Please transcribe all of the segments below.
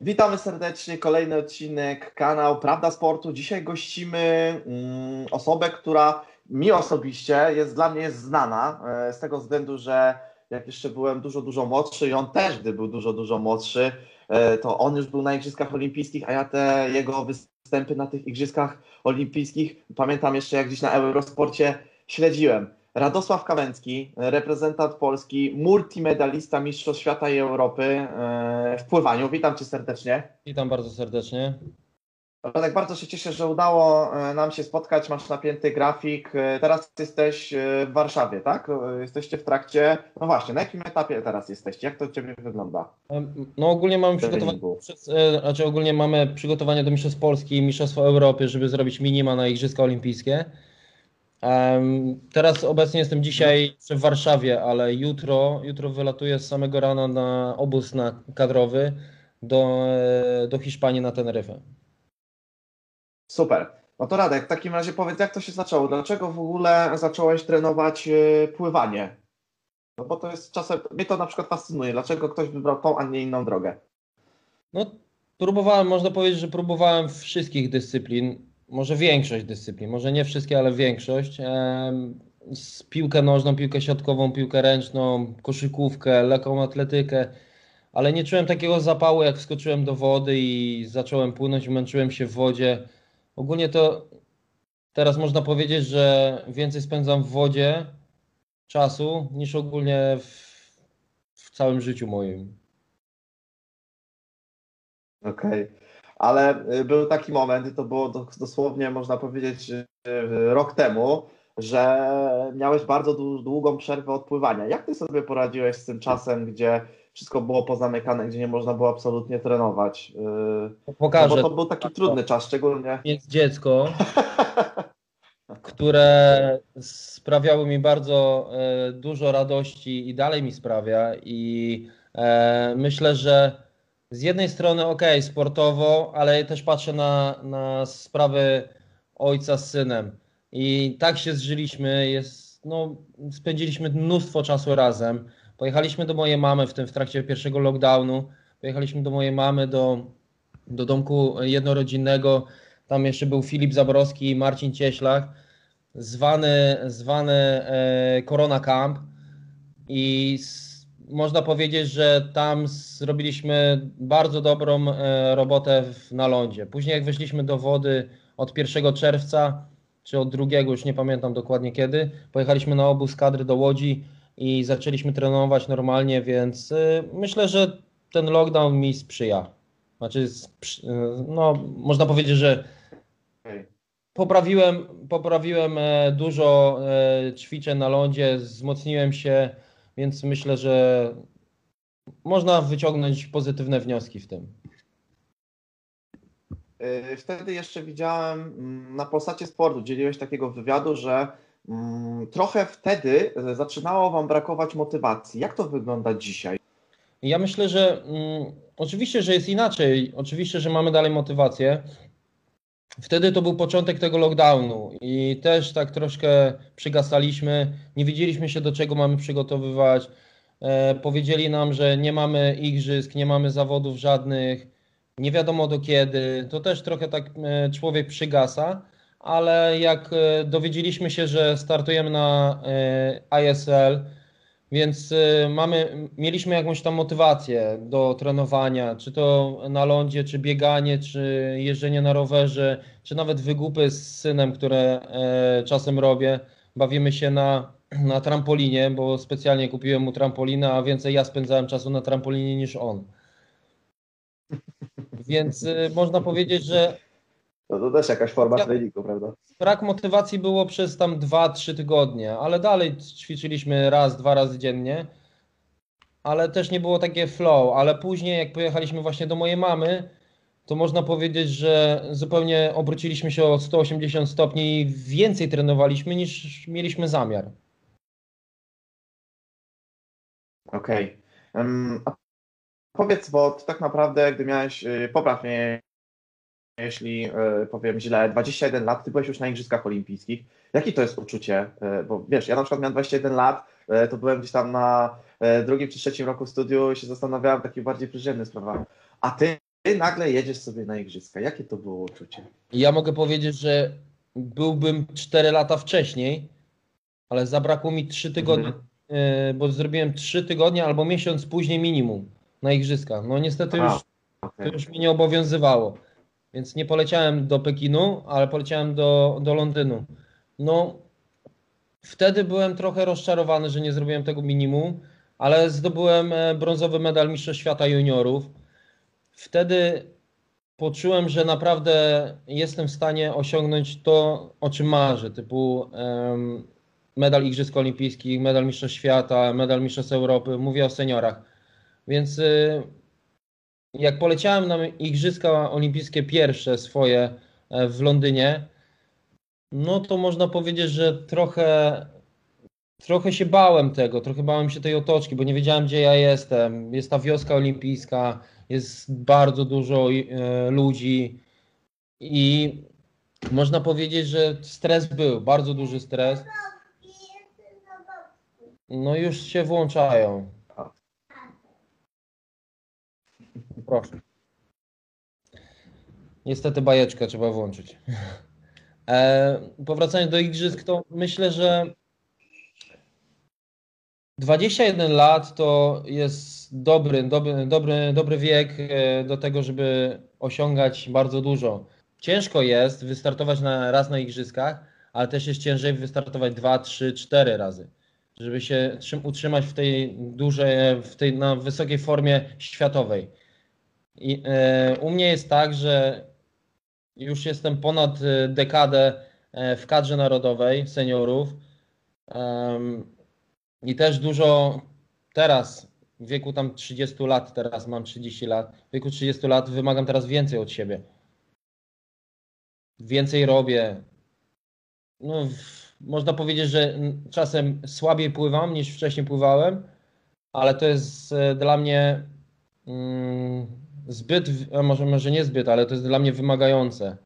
Witamy serdecznie, kolejny odcinek, kanał Prawda Sportu. Dzisiaj gościmy mm, osobę, która mi osobiście jest dla mnie jest znana, e, z tego względu, że jak jeszcze byłem dużo, dużo młodszy i on też, gdy był dużo, dużo młodszy, e, to on już był na Igrzyskach Olimpijskich, a ja te jego występy na tych Igrzyskach Olimpijskich pamiętam jeszcze jak gdzieś na Eurosporcie śledziłem. Radosław Kawęcki, reprezentant Polski, multimedalista Mistrzostw Świata i Europy e, w pływaniu. Witam Cię serdecznie. Witam bardzo serdecznie. Tak bardzo się cieszę, że udało e, nam się spotkać. Masz napięty grafik. E, teraz jesteś w Warszawie, tak? Jesteście w trakcie. No właśnie, na jakim etapie teraz jesteście? Jak to u Ciebie wygląda? No ogólnie mamy przygotowanie, znaczy ogólnie mamy przygotowanie do Mistrzostw Polski i Mistrzostwa Europy, żeby zrobić minima na Igrzyska Olimpijskie. Teraz obecnie jestem dzisiaj w Warszawie, ale jutro, jutro wylatuję z samego rana na obóz na kadrowy do, do Hiszpanii na Teneryfę. Super. No to Radek, w takim razie powiedz, jak to się zaczęło? Dlaczego w ogóle zacząłeś trenować e, pływanie? No bo to jest czasem, mnie to na przykład fascynuje, dlaczego ktoś wybrał tą, a nie inną drogę? No próbowałem, można powiedzieć, że próbowałem wszystkich dyscyplin może większość dyscyplin, może nie wszystkie, ale większość. Z piłkę nożną, piłkę siatkową, piłkę ręczną, koszykówkę, lekką atletykę, ale nie czułem takiego zapału, jak wskoczyłem do wody i zacząłem płynąć, męczyłem się w wodzie. Ogólnie to teraz można powiedzieć, że więcej spędzam w wodzie czasu niż ogólnie w, w całym życiu moim. Okej. Okay ale y, był taki moment, i to było dosłownie, można powiedzieć, y, rok temu, że miałeś bardzo długą przerwę od pływania. Jak ty sobie poradziłeś z tym czasem, gdzie wszystko było pozamykane, gdzie nie można było absolutnie trenować? Y, Pokażę. No bo to był taki trudny czas, szczególnie. Jest dziecko, które sprawiało mi bardzo dużo radości i dalej mi sprawia i e, myślę, że z jednej strony ok, sportowo, ale też patrzę na, na sprawy ojca z synem. I tak się zżyliśmy, jest, no, spędziliśmy mnóstwo czasu razem. Pojechaliśmy do mojej mamy w tym w trakcie pierwszego lockdownu. Pojechaliśmy do mojej mamy do, do domku jednorodzinnego. Tam jeszcze był Filip Zaborowski i Marcin Cieślak, zwany, zwany e, Corona Camp. I można powiedzieć, że tam zrobiliśmy bardzo dobrą e, robotę na lądzie. Później jak weszliśmy do wody od 1 czerwca, czy od drugiego, już nie pamiętam dokładnie kiedy, pojechaliśmy na obóz kadry do Łodzi i zaczęliśmy trenować normalnie, więc e, myślę, że ten lockdown mi sprzyja. Znaczy, e, no, można powiedzieć, że poprawiłem, poprawiłem dużo ćwiczeń na lądzie, wzmocniłem się, więc myślę, że można wyciągnąć pozytywne wnioski w tym. Y, wtedy jeszcze widziałem mm, na Polsacie Sportu, dzieliłeś takiego wywiadu, że mm, trochę wtedy zaczynało Wam brakować motywacji. Jak to wygląda dzisiaj? Ja myślę, że mm, oczywiście, że jest inaczej. Oczywiście, że mamy dalej motywację. Wtedy to był początek tego lockdownu i też tak troszkę przygasaliśmy, nie wiedzieliśmy się do czego mamy przygotowywać. E, powiedzieli nam, że nie mamy igrzysk, nie mamy zawodów żadnych, nie wiadomo do kiedy. To też trochę tak e, człowiek przygasa, ale jak e, dowiedzieliśmy się, że startujemy na e, ISL, więc y, mamy, mieliśmy jakąś tam motywację do trenowania, czy to na lądzie, czy bieganie, czy jeżdżenie na rowerze, czy nawet wygupy z synem, które e, czasem robię. Bawimy się na, na trampolinie, bo specjalnie kupiłem mu trampolinę, a więcej ja spędzałem czasu na trampolinie niż on. Więc y, można powiedzieć, że no to też jakaś forma ja, treningu, prawda? Brak motywacji było przez tam 2-3 tygodnie, ale dalej ćwiczyliśmy raz, dwa razy dziennie. Ale też nie było takie flow, ale później jak pojechaliśmy właśnie do mojej mamy, to można powiedzieć, że zupełnie obróciliśmy się o 180 stopni i więcej trenowaliśmy niż mieliśmy zamiar. Okej. Okay. Um, powiedz, bo tak naprawdę, gdy miałeś, y, popraw mnie, jeśli e, powiem źle, 21 lat, ty byłeś już na Igrzyskach Olimpijskich. Jakie to jest uczucie? E, bo wiesz, ja na przykład miałem 21 lat, e, to byłem gdzieś tam na drugim czy trzecim roku studiu i się zastanawiałem w takich bardziej przyziemnych sprawach. A ty nagle jedziesz sobie na igrzyska. Jakie to było uczucie? Ja mogę powiedzieć, że byłbym 4 lata wcześniej, ale zabrakło mi 3 tygodnie, mhm. Bo zrobiłem 3 tygodnie albo miesiąc później minimum na igrzyska. No niestety już, okay. to już mi nie obowiązywało. Więc nie poleciałem do Pekinu, ale poleciałem do, do Londynu. No, wtedy byłem trochę rozczarowany, że nie zrobiłem tego minimum, ale zdobyłem e, brązowy medal Mistrzostw Świata Juniorów. Wtedy poczułem, że naprawdę jestem w stanie osiągnąć to, o czym marzę, typu um, medal Igrzysk Olimpijskich, medal Mistrzostw Świata, medal Mistrzostw Europy, mówię o seniorach. Więc y, jak poleciałem na Igrzyska Olimpijskie pierwsze swoje e, w Londynie, no to można powiedzieć, że trochę, trochę się bałem tego, trochę bałem się tej otoczki, bo nie wiedziałem, gdzie ja jestem. Jest ta wioska olimpijska, jest bardzo dużo e, ludzi i można powiedzieć, że stres był, bardzo duży stres. No już się włączają. Proszę. Niestety bajeczkę trzeba włączyć. E, powracając do igrzysk, to myślę, że 21 lat to jest dobry, dobry, dobry, dobry wiek e, do tego, żeby osiągać bardzo dużo. Ciężko jest wystartować na, raz na igrzyskach, ale też jest ciężej wystartować dwa, trzy, cztery razy, żeby się utrzymać w tej dużej, w tej na wysokiej formie światowej. I, e, u mnie jest tak, że już jestem ponad e, dekadę e, w kadrze narodowej seniorów i też dużo teraz w wieku tam 30 lat, teraz mam 30 lat, w wieku 30 lat wymagam teraz więcej od siebie. Więcej robię. No, można powiedzieć, że czasem słabiej pływam niż wcześniej pływałem, ale to jest dla mnie mm, zbyt, może, może nie zbyt, ale to jest dla mnie wymagające.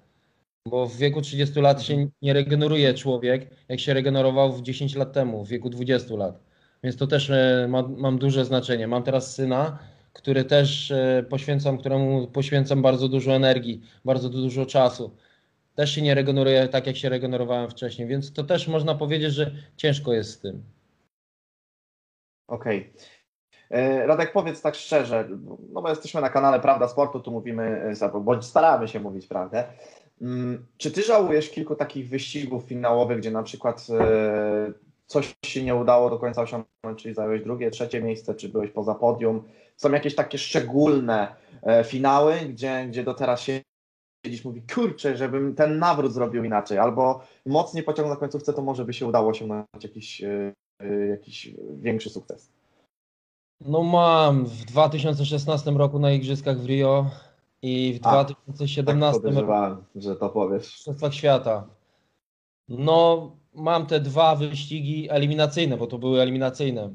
Bo w wieku 30 lat się nie regeneruje człowiek, jak się regenerował w 10 lat temu, w wieku 20 lat. Więc to też e, ma, mam duże znaczenie. Mam teraz syna, który też e, poświęcam, któremu poświęcam bardzo dużo energii, bardzo dużo czasu. Też się nie regeneruje tak, jak się regenerowałem wcześniej, więc to też można powiedzieć, że ciężko jest z tym. Okej. Okay. E, Radek, powiedz tak szczerze, no bo jesteśmy na kanale Prawda Sportu, tu mówimy, e, bądź staramy się mówić prawdę. Mm, czy ty żałujesz kilku takich wyścigów finałowych, gdzie na przykład e, coś się nie udało do końca osiągnąć, czyli zająłeś drugie, trzecie miejsce, czy byłeś poza podium? Są jakieś takie szczególne finały, gdzie, gdzie do teraz się gdzieś mówi, kurczę, żebym ten nawrót zrobił inaczej, albo mocniej pociągnął na końcówce, to może by się udało osiągnąć jakiś, jakiś większy sukces. No mam w 2016 roku na Igrzyskach w Rio i w A, 2017 tak roku że to powiesz. W Mistrzostwach Świata. No mam te dwa wyścigi eliminacyjne, bo to były eliminacyjne.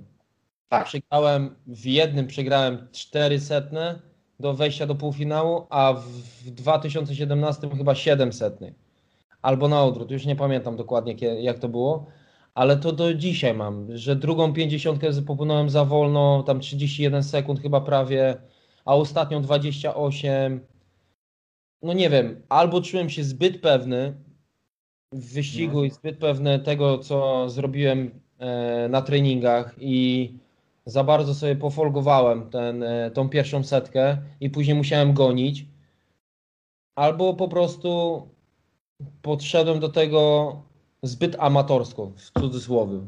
Tak. Przegrałem w jednym przegrałem 4 setne do wejścia do półfinału, a w 2017 chyba 700. Albo na odwrót, już nie pamiętam dokładnie jak to było ale to do dzisiaj mam, że drugą pięćdziesiątkę popłynąłem za wolno, tam 31 sekund chyba prawie, a ostatnią 28. No nie wiem, albo czułem się zbyt pewny w wyścigu no. i zbyt pewny tego, co zrobiłem e, na treningach i za bardzo sobie pofolgowałem ten, e, tą pierwszą setkę i później musiałem gonić. Albo po prostu podszedłem do tego zbyt amatorsko, w cudzysłowie.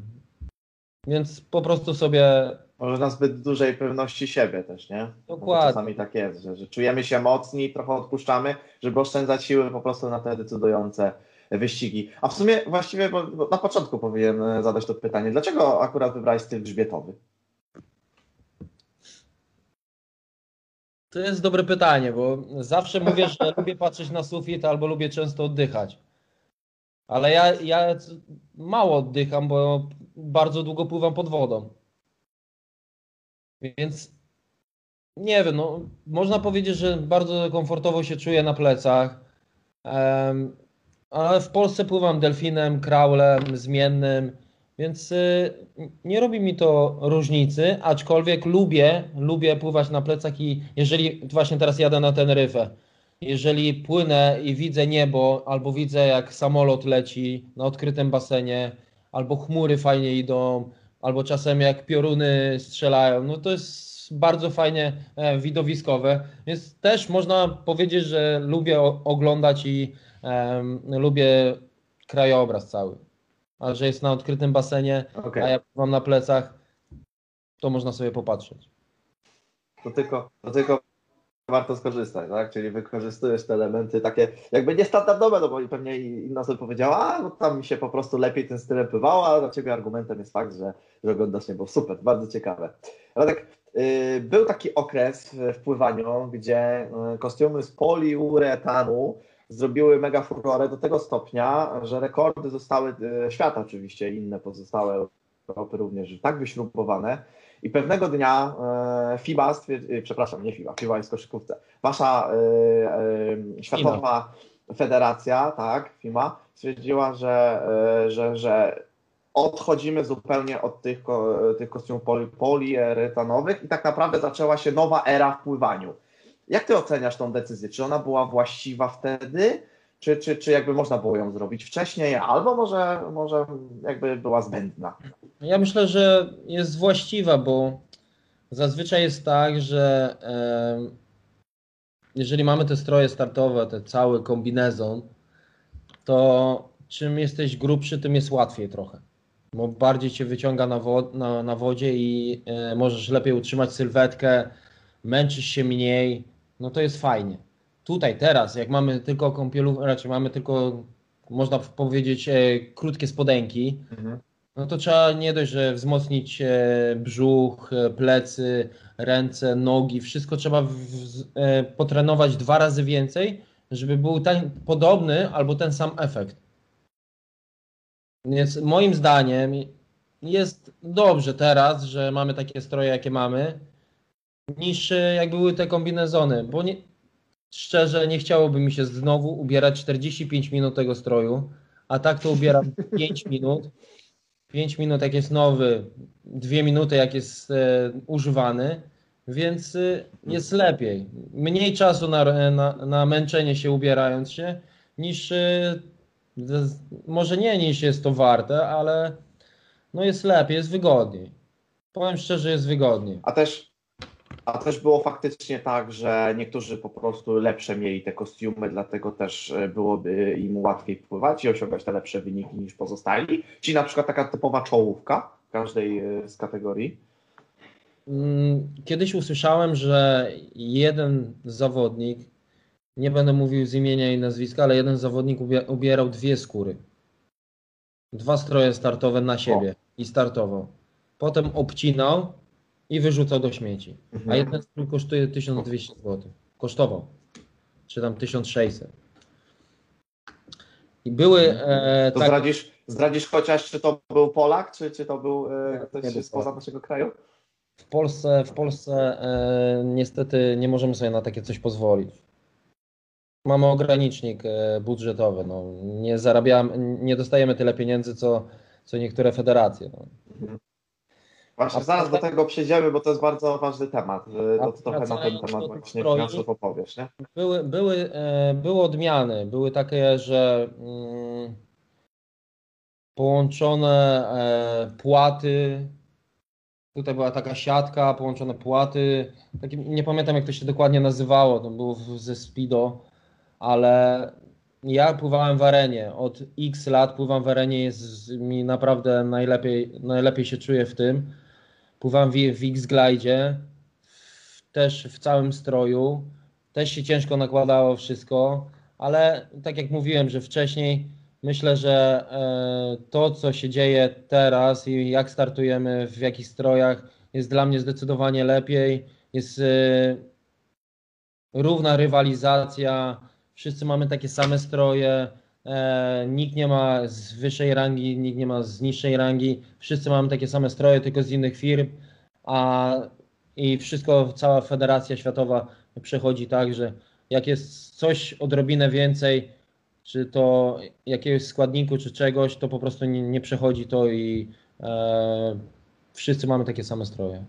Więc po prostu sobie. Może na zbyt dużej pewności siebie też, nie? Dokładnie. Bo czasami tak jest, że, że czujemy się mocni, trochę odpuszczamy, żeby oszczędzać siły po prostu na te decydujące wyścigi. A w sumie właściwie bo, bo na początku powinien zadać to pytanie, dlaczego akurat wybrałeś styl grzbietowy? To jest dobre pytanie, bo zawsze mówię, że lubię patrzeć na sufit albo lubię często oddychać. Ale ja, ja mało oddycham, bo bardzo długo pływam pod wodą. Więc nie wiem, no, można powiedzieć, że bardzo komfortowo się czuję na plecach. Um, ale w Polsce pływam delfinem, kraulem, zmiennym. Więc y, nie robi mi to różnicy, aczkolwiek lubię, lubię pływać na plecach i jeżeli właśnie teraz jadę na ten ryfę, jeżeli płynę i widzę niebo, albo widzę jak samolot leci na odkrytym basenie, albo chmury fajnie idą, albo czasem jak pioruny strzelają, no to jest bardzo fajnie e, widowiskowe, więc też można powiedzieć, że lubię oglądać i um, lubię krajobraz cały. A że jest na odkrytym basenie, okay. a ja mam na plecach, to można sobie popatrzeć. To tylko, to tylko warto skorzystać, tak? Czyli wykorzystujesz te elementy takie jakby niestandardowe, no bo pewnie inna sobie powiedziała, a no tam mi się po prostu lepiej ten stylem pływało, a dla Ciebie argumentem jest fakt, że, że oglądasz niebo. Super, bardzo ciekawe. tak yy, był taki okres w pływaniu, gdzie yy, kostiumy z poliuretanu zrobiły mega furorę do tego stopnia, że rekordy zostały, yy, świata oczywiście, inne pozostałe Europy również, tak wyśrubowane, i pewnego dnia e, FIBA, stwierdzi, przepraszam, nie FIBA, FIBA jest koszykówce, wasza e, e, światowa federacja, tak, FIMA, stwierdziła, że, że, że odchodzimy zupełnie od tych, tych kostiumów poli, poliuretanowych i tak naprawdę zaczęła się nowa era w pływaniu. Jak ty oceniasz tą decyzję? Czy ona była właściwa wtedy? Czy, czy, czy jakby można było ją zrobić wcześniej, albo może, może jakby była zbędna? Ja myślę, że jest właściwa, bo zazwyczaj jest tak, że jeżeli mamy te stroje startowe, te cały kombinezon, to czym jesteś grubszy, tym jest łatwiej trochę. Bo bardziej cię wyciąga na, wo na, na wodzie i e, możesz lepiej utrzymać sylwetkę, męczysz się mniej, no to jest fajnie. Tutaj, teraz, jak mamy tylko kąpielów, raczej mamy tylko, można powiedzieć, e, krótkie spodenki, mhm no to trzeba nie dość, że wzmocnić e, brzuch, e, plecy, ręce, nogi, wszystko trzeba w, e, potrenować dwa razy więcej, żeby był ten podobny albo ten sam efekt. Więc moim zdaniem jest dobrze teraz, że mamy takie stroje, jakie mamy, niż jak były te kombinezony, bo nie, szczerze nie chciałoby mi się znowu ubierać 45 minut tego stroju, a tak to ubieram 5 minut 5 minut jak jest nowy, 2 minuty jak jest e, używany, więc e, jest lepiej. Mniej czasu na, na, na męczenie się ubierając się, niż e, może nie niż jest to warte, ale no jest lepiej, jest wygodniej. Powiem szczerze, jest wygodniej. A też a też było faktycznie tak, że niektórzy po prostu lepsze mieli te kostiumy, dlatego też e, byłoby im łatwiej wpływać i osiągać te lepsze wyniki niż pozostali. Czyli na przykład taka typowa czołówka każdej e, z kategorii. Mm, kiedyś usłyszałem, że jeden zawodnik, nie będę mówił z imienia i nazwiska, ale jeden zawodnik ubierał dwie skóry. Dwa stroje startowe na siebie o. i startował. Potem obcinał i wyrzucał do śmieci. Mhm. A jeden strój kosztuje 1200 zł. Kosztował. Czy tam 1600. I były. E, to tak... zdradzisz, zdradzisz chociaż, czy to był Polak, czy, czy to był e, ktoś spoza naszego kraju? W Polsce, w Polsce e, niestety nie możemy sobie na takie coś pozwolić. Mamy ogranicznik e, budżetowy. No. Nie zarabiamy, nie dostajemy tyle pieniędzy, co, co niektóre federacje. No. Mhm. Właśnie zaraz do tego przejdziemy, bo to jest bardzo ważny temat. To, to trochę na ten temat właśnie finansowo powiesz, nie? Były, były, e, były odmiany. Były takie, że mm, połączone e, płaty. Tutaj była taka siatka, połączone płaty. Taki, nie pamiętam jak to się dokładnie nazywało. To było ze Speedo, ale ja pływałem w arenie. Od x lat pływam w arenie, jest mi naprawdę najlepiej, najlepiej się czuję w tym Pływam w, w X-Glide, też w całym stroju. Też się ciężko nakładało wszystko, ale tak jak mówiłem, że wcześniej myślę, że e, to, co się dzieje teraz i jak startujemy, w jakich strojach, jest dla mnie zdecydowanie lepiej. Jest e, równa rywalizacja, wszyscy mamy takie same stroje, nikt nie ma z wyższej rangi, nikt nie ma z niższej rangi, wszyscy mamy takie same stroje, tylko z innych firm, a i wszystko, cała Federacja Światowa przechodzi tak, że jak jest coś odrobinę więcej, czy to jakiegoś składniku, czy czegoś, to po prostu nie, nie przechodzi to i e, wszyscy mamy takie same stroje.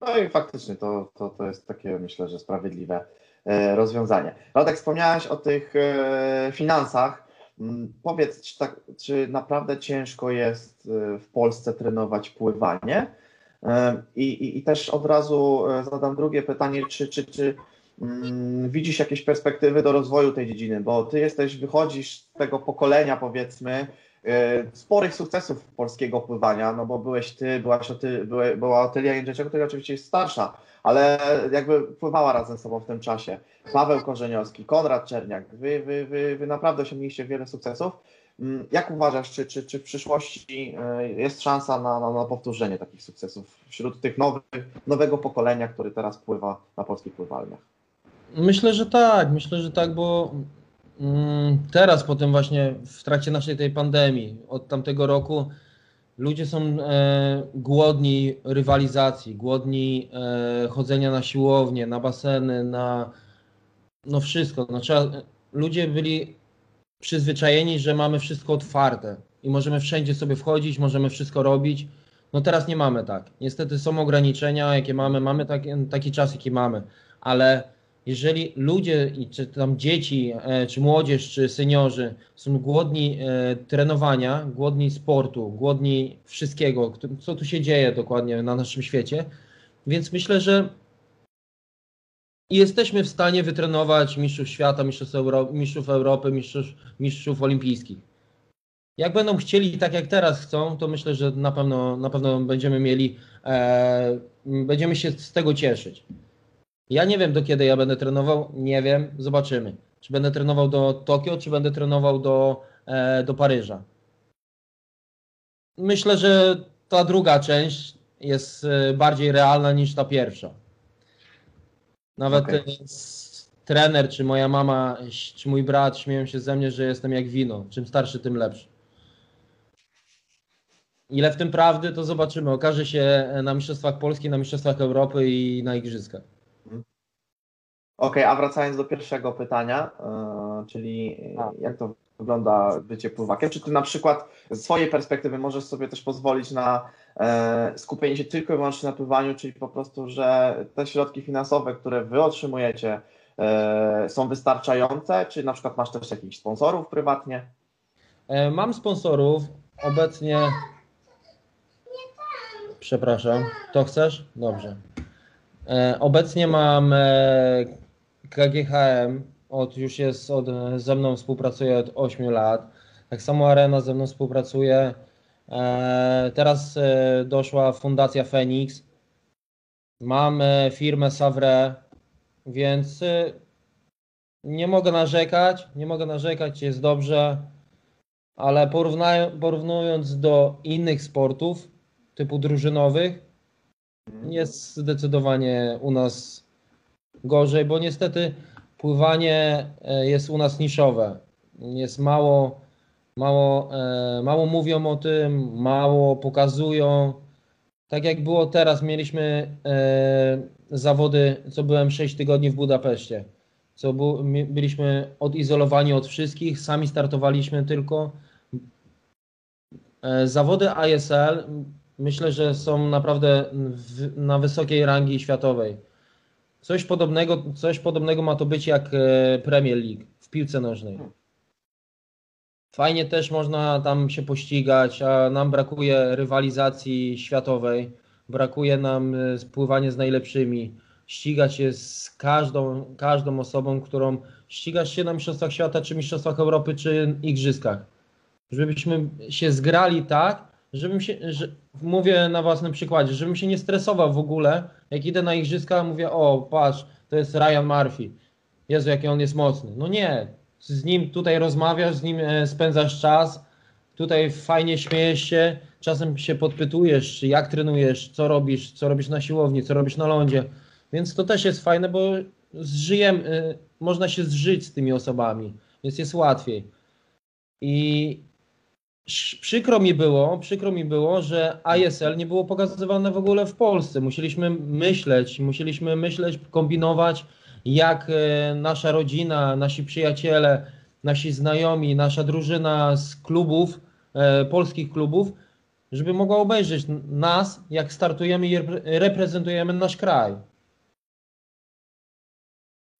No i faktycznie to, to, to jest takie, myślę, że sprawiedliwe e, rozwiązanie. Radek, wspomniałeś o tych e, finansach. Mm, powiedz, czy, tak, czy naprawdę ciężko jest e, w Polsce trenować pływanie? I, i, I, też od razu zadam drugie pytanie, czy, czy, czy mm, widzisz jakieś perspektywy do rozwoju tej dziedziny, bo ty jesteś, wychodzisz z tego pokolenia powiedzmy, sporych sukcesów polskiego pływania, no bo byłeś ty, byłaś ty, była, była Otylia Jędrzejczak, która oczywiście jest starsza, ale jakby pływała razem z tobą w tym czasie. Paweł Korzeniowski, Konrad Czerniak, wy, wy, wy, wy naprawdę osiągnęliście wiele sukcesów. Mm, jak uważasz, czy, czy, czy w przyszłości e, jest szansa na, na, na powtórzenie takich sukcesów wśród tych nowych, nowego pokolenia, który teraz pływa na polskich pływalniach? Myślę, że tak, myślę, że tak, bo teraz po tym właśnie w trakcie naszej tej pandemii od tamtego roku ludzie są e, głodni rywalizacji, głodni e, chodzenia na siłownię, na baseny, na no wszystko. No, trzeba, ludzie byli przyzwyczajeni, że mamy wszystko otwarte i możemy wszędzie sobie wchodzić, możemy wszystko robić. No teraz nie mamy tak. Niestety są ograniczenia, jakie mamy, mamy taki, taki czas, jaki mamy, ale jeżeli ludzie, czy tam dzieci, e, czy młodzież, czy seniorzy są głodni e, trenowania, głodni sportu, głodni wszystkiego, co tu się dzieje dokładnie na naszym świecie, więc myślę, że jesteśmy w stanie wytrenować mistrzów świata, mistrzów, Euro mistrzów Europy, mistrzów, mistrzów olimpijskich. Jak będą chcieli, tak jak teraz chcą, to myślę, że na pewno, na pewno będziemy mieli, e, będziemy się z tego cieszyć. Ja nie wiem, do kiedy ja będę trenował, nie wiem, zobaczymy. Czy będę trenował do Tokio, czy będę trenował do, e, do Paryża. Myślę, że ta druga część jest e, bardziej realna niż ta pierwsza. Nawet okay. E, trener, czy moja mama, czy mój brat śmieją się ze mnie, że jestem jak wino. Czym starszy, tym lepszy. Ile w tym prawdy, to zobaczymy. Okaże się na Mistrzostwach Polski, na Mistrzostwach Europy i na Igrzyskach. Okej, okay, a wracając do pierwszego pytania, yy, czyli a. jak to wygląda bycie pływakiem? Czy ty na przykład z swojej perspektywy możesz sobie też pozwolić na yy, skupienie się tylko i wyłącznie na pływaniu, czyli po prostu, że te środki finansowe, które wy otrzymujecie, yy, są wystarczające? Czy na przykład masz też jakichś sponsorów prywatnie? Mam sponsorów. Obecnie. Przepraszam, to chcesz? Dobrze. Obecnie mam KGHM od, już jest od, ze mną współpracuje od 8 lat. Tak samo Arena ze mną współpracuje. E, teraz e, doszła Fundacja Phoenix. Mamy firmę Savre, więc e, nie mogę narzekać, nie mogę narzekać, jest dobrze, ale porównując do innych sportów typu drużynowych, jest zdecydowanie u nas gorzej, bo niestety pływanie e, jest u nas niszowe. Jest mało, mało, e, mało mówią o tym, mało pokazują. Tak jak było teraz, mieliśmy e, zawody, co byłem 6 tygodni w Budapeszcie. Co byliśmy odizolowani od wszystkich, sami startowaliśmy tylko. Zawody ISL myślę, że są naprawdę na wysokiej rangi światowej. Coś podobnego, coś podobnego ma to być jak e, Premier League w piłce nożnej. Fajnie też można tam się pościgać, a nam brakuje rywalizacji światowej, brakuje nam e, spływania z najlepszymi, ścigać się z każdą, każdą osobą, którą ścigasz się na Mistrzostwach Świata, czy Mistrzostwach Europy, czy Igrzyskach. Żebyśmy się zgrali tak, żebym się, że, mówię na własnym przykładzie, żebym się nie stresował w ogóle, jak idę na igrzyska, mówię, o patrz, to jest Ryan Murphy, Jezu, jaki on jest mocny. No nie, z nim tutaj rozmawiasz, z nim e, spędzasz czas, tutaj fajnie śmiejesz się, czasem się podpytujesz, jak trenujesz, co robisz, co robisz na siłowni, co robisz na lądzie, więc to też jest fajne, bo zżyjem, e, można się zżyć z tymi osobami, więc jest łatwiej. I Przykro mi było, przykro mi było, że ISL nie było pokazywane w ogóle w Polsce. Musieliśmy myśleć, musieliśmy myśleć, kombinować, jak e, nasza rodzina, nasi przyjaciele, nasi znajomi, nasza drużyna z klubów e, polskich klubów, żeby mogła obejrzeć nas, jak startujemy i reprezentujemy nasz kraj.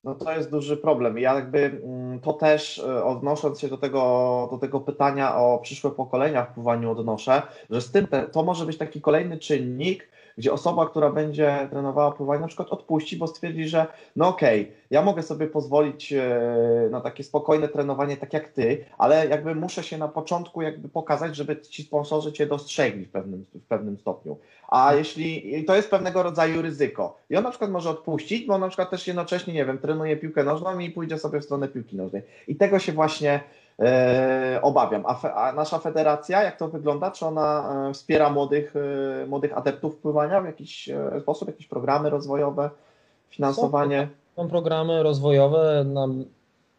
No to jest duży problem. Ja jakby mm, to też e, odnosząc się do tego, do tego pytania o przyszłe pokolenia w pływaniu odnoszę, że z tym te, to może być taki kolejny czynnik, gdzie osoba, która będzie trenowała pływanie, na przykład odpuści, bo stwierdzi, że no okej, okay, ja mogę sobie pozwolić e, na takie spokojne trenowanie, tak jak ty, ale jakby muszę się na początku jakby pokazać, żeby ci sponsorzy cię dostrzegli w pewnym, w pewnym stopniu. A jeśli to jest pewnego rodzaju ryzyko. I on na przykład może odpuścić, bo on na przykład też jednocześnie, nie wiem, trenuje piłkę nożną i pójdzie sobie w stronę piłki nożnej. I tego się właśnie e, obawiam. A, fe, a, nasza federacja, jak to wygląda? Czy ona e, wspiera młodych, e, młodych adeptów pływania w jakiś e, sposób, jakieś programy rozwojowe, finansowanie? Są, programy rozwojowe. Nam,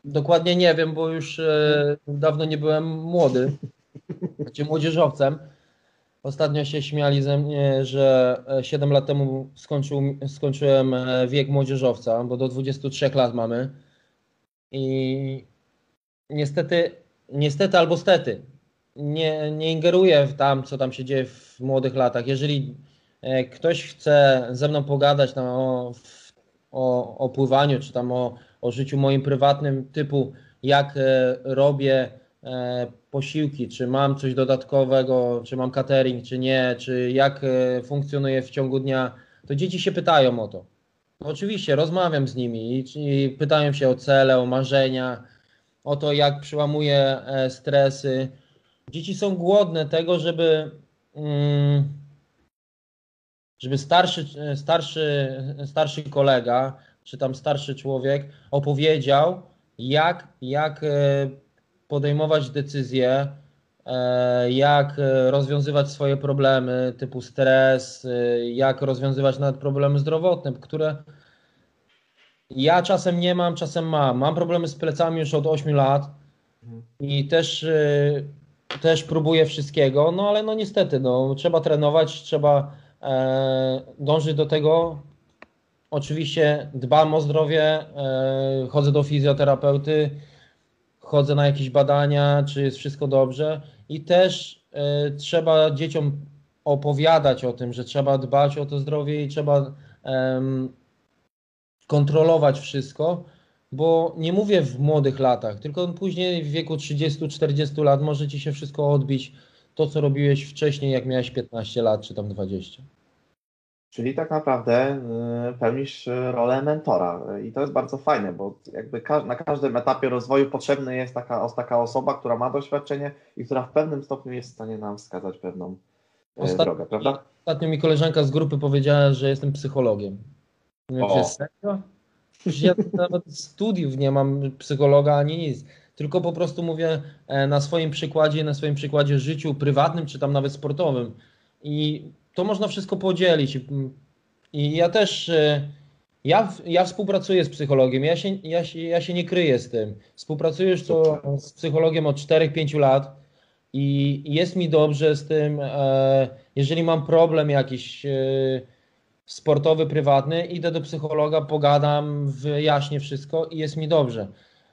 dokładnie nie wiem, bo już e, dawno nie byłem młody, czy młodzieżowcem. Ostatnio się śmiali ze mnie, że 7 lat temu skończył, skończyłem e, wiek młodzieżowca, bo do 23 lat mamy. I niestety, niestety albo stety, nie, nie ingeruję w tam, co tam się dzieje w młodych latach. Jeżeli e, ktoś chce ze mną pogadać na, o, o, o pływaniu, czy tam o, o życiu moim prywatnym, typu jak e, robię posiłki, czy mam coś dodatkowego, czy mam catering, czy nie, czy jak funkcjonuje w ciągu dnia, to dzieci się pytają o to. No oczywiście rozmawiam z nimi i, pytają się o cele, o marzenia, o to, jak przełamuje e, stresy. Dzieci są głodne tego, żeby, mm, żeby starszy, starszy, starszy kolega, czy tam starszy człowiek opowiedział, jak, jak e, podejmować decyzje, e, jak rozwiązywać swoje problemy typu stres, jak rozwiązywać nawet problemy zdrowotne, które ja czasem nie mam, czasem mam. Mam problemy z plecami już od 8 lat i też, też próbuję wszystkiego, no ale no niestety, no, trzeba trenować, trzeba e, dążyć do tego. Oczywiście dbam o zdrowie, e, chodzę do fizjoterapeuty, chodzę na jakieś badania, czy jest wszystko dobrze i też e, trzeba dzieciom opowiadać o tym, że trzeba dbać o to zdrowie i trzeba kontrolować wszystko, bo nie mówię w młodych latach, tylko później w wieku 30-40 lat może ci się wszystko odbić to, co robiłeś wcześniej, jak miałeś 15 lat czy tam 20. Czyli tak naprawdę y, pełnisz rolę mentora i to jest bardzo fajne, bo jakby na każdym etapie rozwoju potrzebna jest taka, taka osoba, która ma doświadczenie i która w pewnym stopniu jest w stanie nam wskazać pewną y, drogę, prawda? Ostatnio mi koleżanka z grupy powiedziała, że jestem psychologiem. Mówię, serio? ja nawet studiów nie mam, psychologa ani nic. Tylko po prostu mówię e, na swoim przykładzie, na swoim przykładzie życiu prywatnym, czy tam nawet sportowym. I to można wszystko podzielić. I ja też, e, ja, ja współpracuję z psychologiem, ja się, ja, się, ja się nie kryję z tym. Współpracuję już to z psychologiem od 4-5 lat i jest mi dobrze z tym. E, jeżeli mam problem jakiś, sportowy, prywatny, idę do psychologa, pogadam, wyjaśnię wszystko i jest mi dobrze.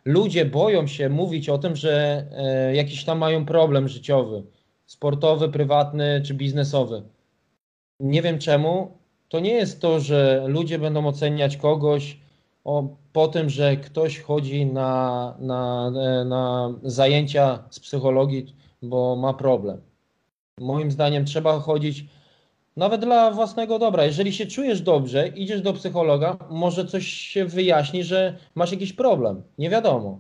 Ludzie boją się mówić o tym, że e, jakiś tam mają problem życiowy, sportowy, prywatny czy biznesowy. Nie wiem czemu. To nie jest to, że ludzie będą oceniać kogoś o, po tym, że ktoś chodzi na, na, e, na zajęcia z psychologii, bo ma problem. Moim zdaniem trzeba chodzić nawet dla własnego dobra. Jeżeli się czujesz dobrze, idziesz do psychologa, może coś się wyjaśni, że masz jakiś problem. Nie wiadomo.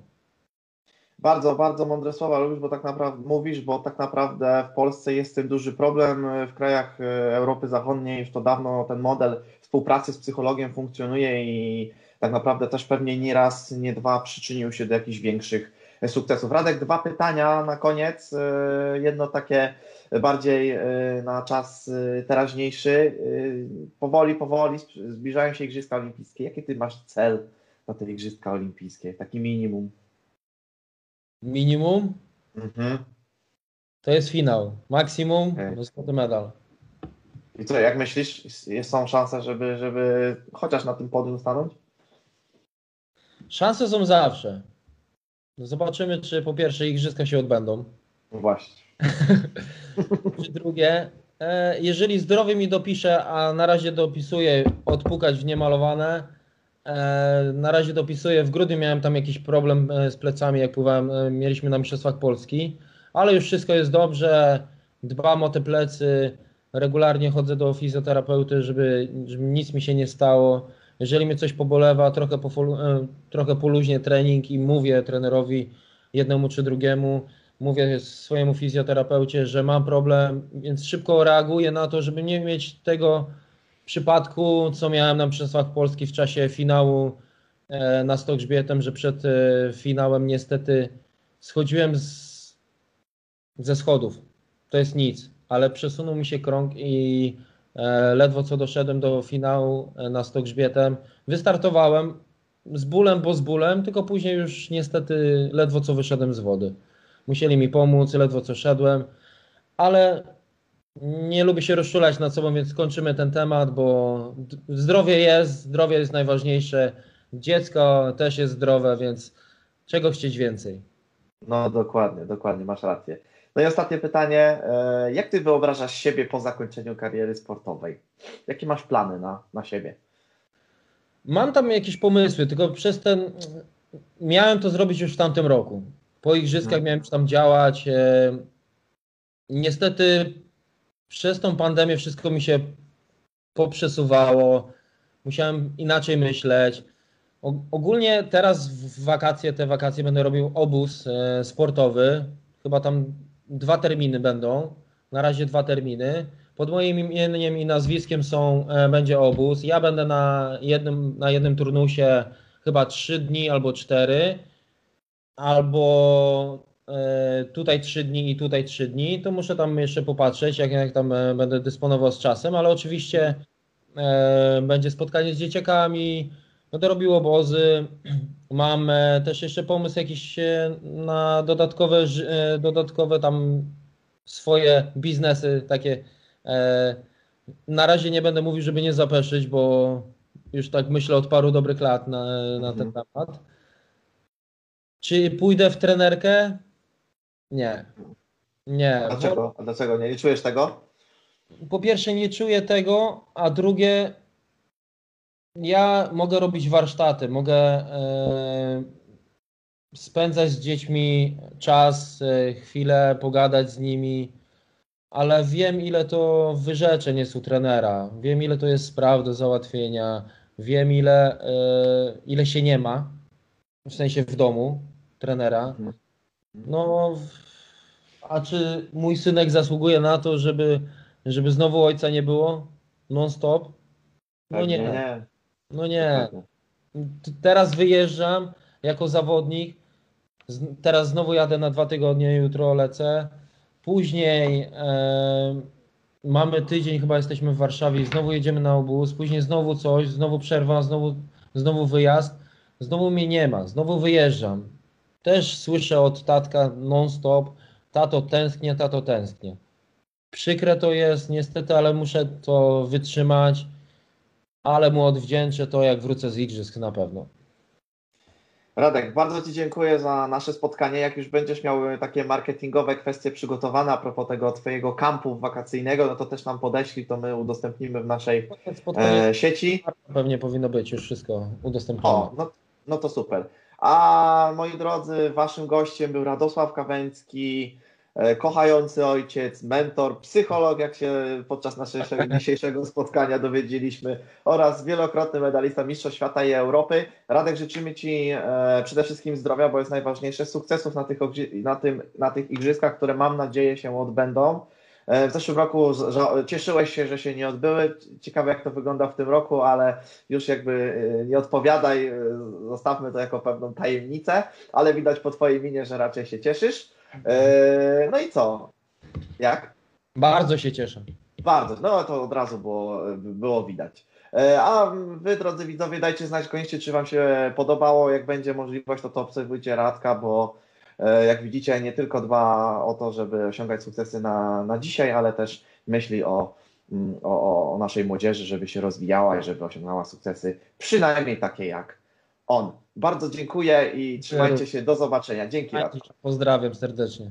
Bardzo, bardzo mądre słowa lubisz, bo tak naprawdę mówisz, bo tak naprawdę w Polsce jest tym duży problem. W krajach e, Europy Zachodniej już to dawno ten model współpracy z psychologiem funkcjonuje i tak naprawdę też pewnie nie raz, nie dwa przyczynił się do jakichś większych sukcesów. Radek, dwa pytania na koniec. E, jedno takie bardziej e, na czas teraźniejszy. Powoli, powoli zbliżają się Igrzyska Olimpijskie. Jaki ty masz cel na te Igrzyska Olimpijskie? Taki minimum. Minimum? Mhm. To jest finał. Maksimum okay. złoty medal. I co, jak myślisz, są szanse, żeby, żeby chociaż na tym podium stanąć? Szanse są zawsze. Zobaczymy, czy po pierwsze igrzyska się odbędą. No właśnie. Czy drugie, e, jeżeli zdrowie mi dopisze, a na razie dopisuję odpukać w niemalowane, na razie dopisuję, w grudniu miałem tam jakiś problem e, z plecami, jak pływałem, mieliśmy na Mistrzostwach Polski, ale już wszystko jest dobrze, dbam o te plecy, regularnie chodzę do fizjoterapeuty, żeby, żeby nic mi się nie stało. Jeżeli mi coś pobolewa, trochę, po, trochę poluźnię trening i mówię trenerowi jednemu czy drugiemu, mówię swojemu fizjoterapeucie, że mam problem, więc szybko reaguję na to, żeby nie mieć tego przypadku, co miałem na Mistrzostwach Polski w czasie finału e, na stok grzbietem, że przed e, finałem niestety schodziłem z, ze schodów. To jest nic, ale przesunął mi się krąg i e, ledwo co doszedłem do finału na stok grzbietem. Wystartowałem z bólem, bo z bólem, tylko później już niestety ledwo co wyszedłem z wody musieli mi pomóc, ledwo co szedłem, ale nie lubię się rozczulać nad sobą, więc kończymy ten temat, bo zdrowie jest, zdrowie jest najważniejsze, dziecko też jest zdrowe, więc czego chcieć więcej? No dokładnie, dokładnie, masz rację. No i ostatnie pytanie, e, jak ty wyobrażasz siebie po zakończeniu kariery sportowej? Jakie masz plany na, na siebie? Mam tam jakieś pomysły, tylko przez ten. Miałem to zrobić już w tamtym roku. Po igrzyskach no. miałem tam działać. E, niestety przez tą pandemię wszystko mi się poprzesuwało. Musiałem inaczej myśleć. Ogólnie teraz w wakacje, te wakacje będę robił obóz e, sportowy. Chyba tam dwa terminy będą. Na razie dwa terminy. Pod moim imieniem i nazwiskiem są, e, będzie obóz. Ja będę na jednym, na jednym turnusie chyba trzy dni albo cztery albo tutaj trzy dni i tutaj trzy dni, to muszę tam jeszcze popatrzeć, jak, jak tam e, będę dysponował z czasem, ale oczywiście e, będzie spotkanie z dzieciakami, będę robił obozy. Mam też jeszcze pomysł jakiś na dodatkowe, dodatkowe tam swoje biznesy takie. Na razie nie będę mówił, żeby nie zapeszyć, bo już tak myślę od paru dobrych lat na, na ten mhm. temat. Czy pójdę w trenerkę? Nie. Nie. A dlaczego? A dlaczego nie? Nie czujesz tego? Po pierwsze nie czuję tego, a drugie ja mogę robić warsztaty, mogę e, spędzać z dziećmi czas, e, chwilę, pogadać z nimi, ale wiem ile to wyrzeczeń jest u trenera, wiem ile to jest spraw do załatwienia, wiem ile, e, ile się nie ma, w sensie w domu, trenera. Mhm. No, a czy mój synek zasługuje na to, żeby, żeby znowu ojca nie było? Non-stop? No nie. No nie. Teraz wyjeżdżam jako zawodnik. Teraz znowu jadę na dwa tygodnie, jutro lecę. Później e, mamy tydzień, chyba jesteśmy w Warszawie, znowu jedziemy na obóz, później znowu coś, znowu przerwa, znowu, znowu wyjazd, znowu mnie nie ma, znowu wyjeżdżam. Też słyszę od tatka non-stop, tato tęsknię, tato tęsknię. Przykre to jest niestety, ale muszę to wytrzymać, ale mu odwdzięczę to, jak wrócę z igrzysk na pewno. Radek, bardzo Ci dziękuję za nasze spotkanie. Jak już będziesz miał takie marketingowe kwestie przygotowane a propos tego Twojego kampu wakacyjnego, no to też nam podeślij, to my udostępnimy w naszej e, sieci. Pewnie powinno być już wszystko udostępnione. O, no, no to super. A moi drodzy, waszym gościem był Radosław Kawęcki, e, kochający ojciec, mentor, psycholog, jak się podczas naszego dzisiejszego spotkania dowiedzieliśmy, oraz wielokrotny medalista Mistrzostw Świata i Europy. Radek, życzymy Ci e, przede wszystkim zdrowia, bo jest najważniejsze, sukcesów na tych, na, tym, na tych igrzyskach, które mam nadzieję się odbędą. E, w zeszłym roku cieszyłeś się, że się nie odbyły. Ciekawe, jak to wygląda w tym roku, ale już jakby e, nie odpowiadaj, e, zostawmy to jako pewną tajemnicę, ale widać po Twojej minie, że raczej się cieszysz. No i co? Jak? Bardzo się cieszę. Bardzo, no to od razu było, było widać. A Wy, drodzy widzowie, dajcie znać koniecznie, czy Wam się podobało. Jak będzie możliwość, to to obserwujcie Radka, bo jak widzicie, nie tylko dba o to, żeby osiągać sukcesy na, na dzisiaj, ale też myśli o, mm, o, o naszej młodzieży, żeby się rozwijała i żeby osiągnęła sukcesy, przynajmniej takie jak on. Bardzo dziękuję i trzymajcie się. Do zobaczenia. Dzięki. Pozdrawiam serdecznie.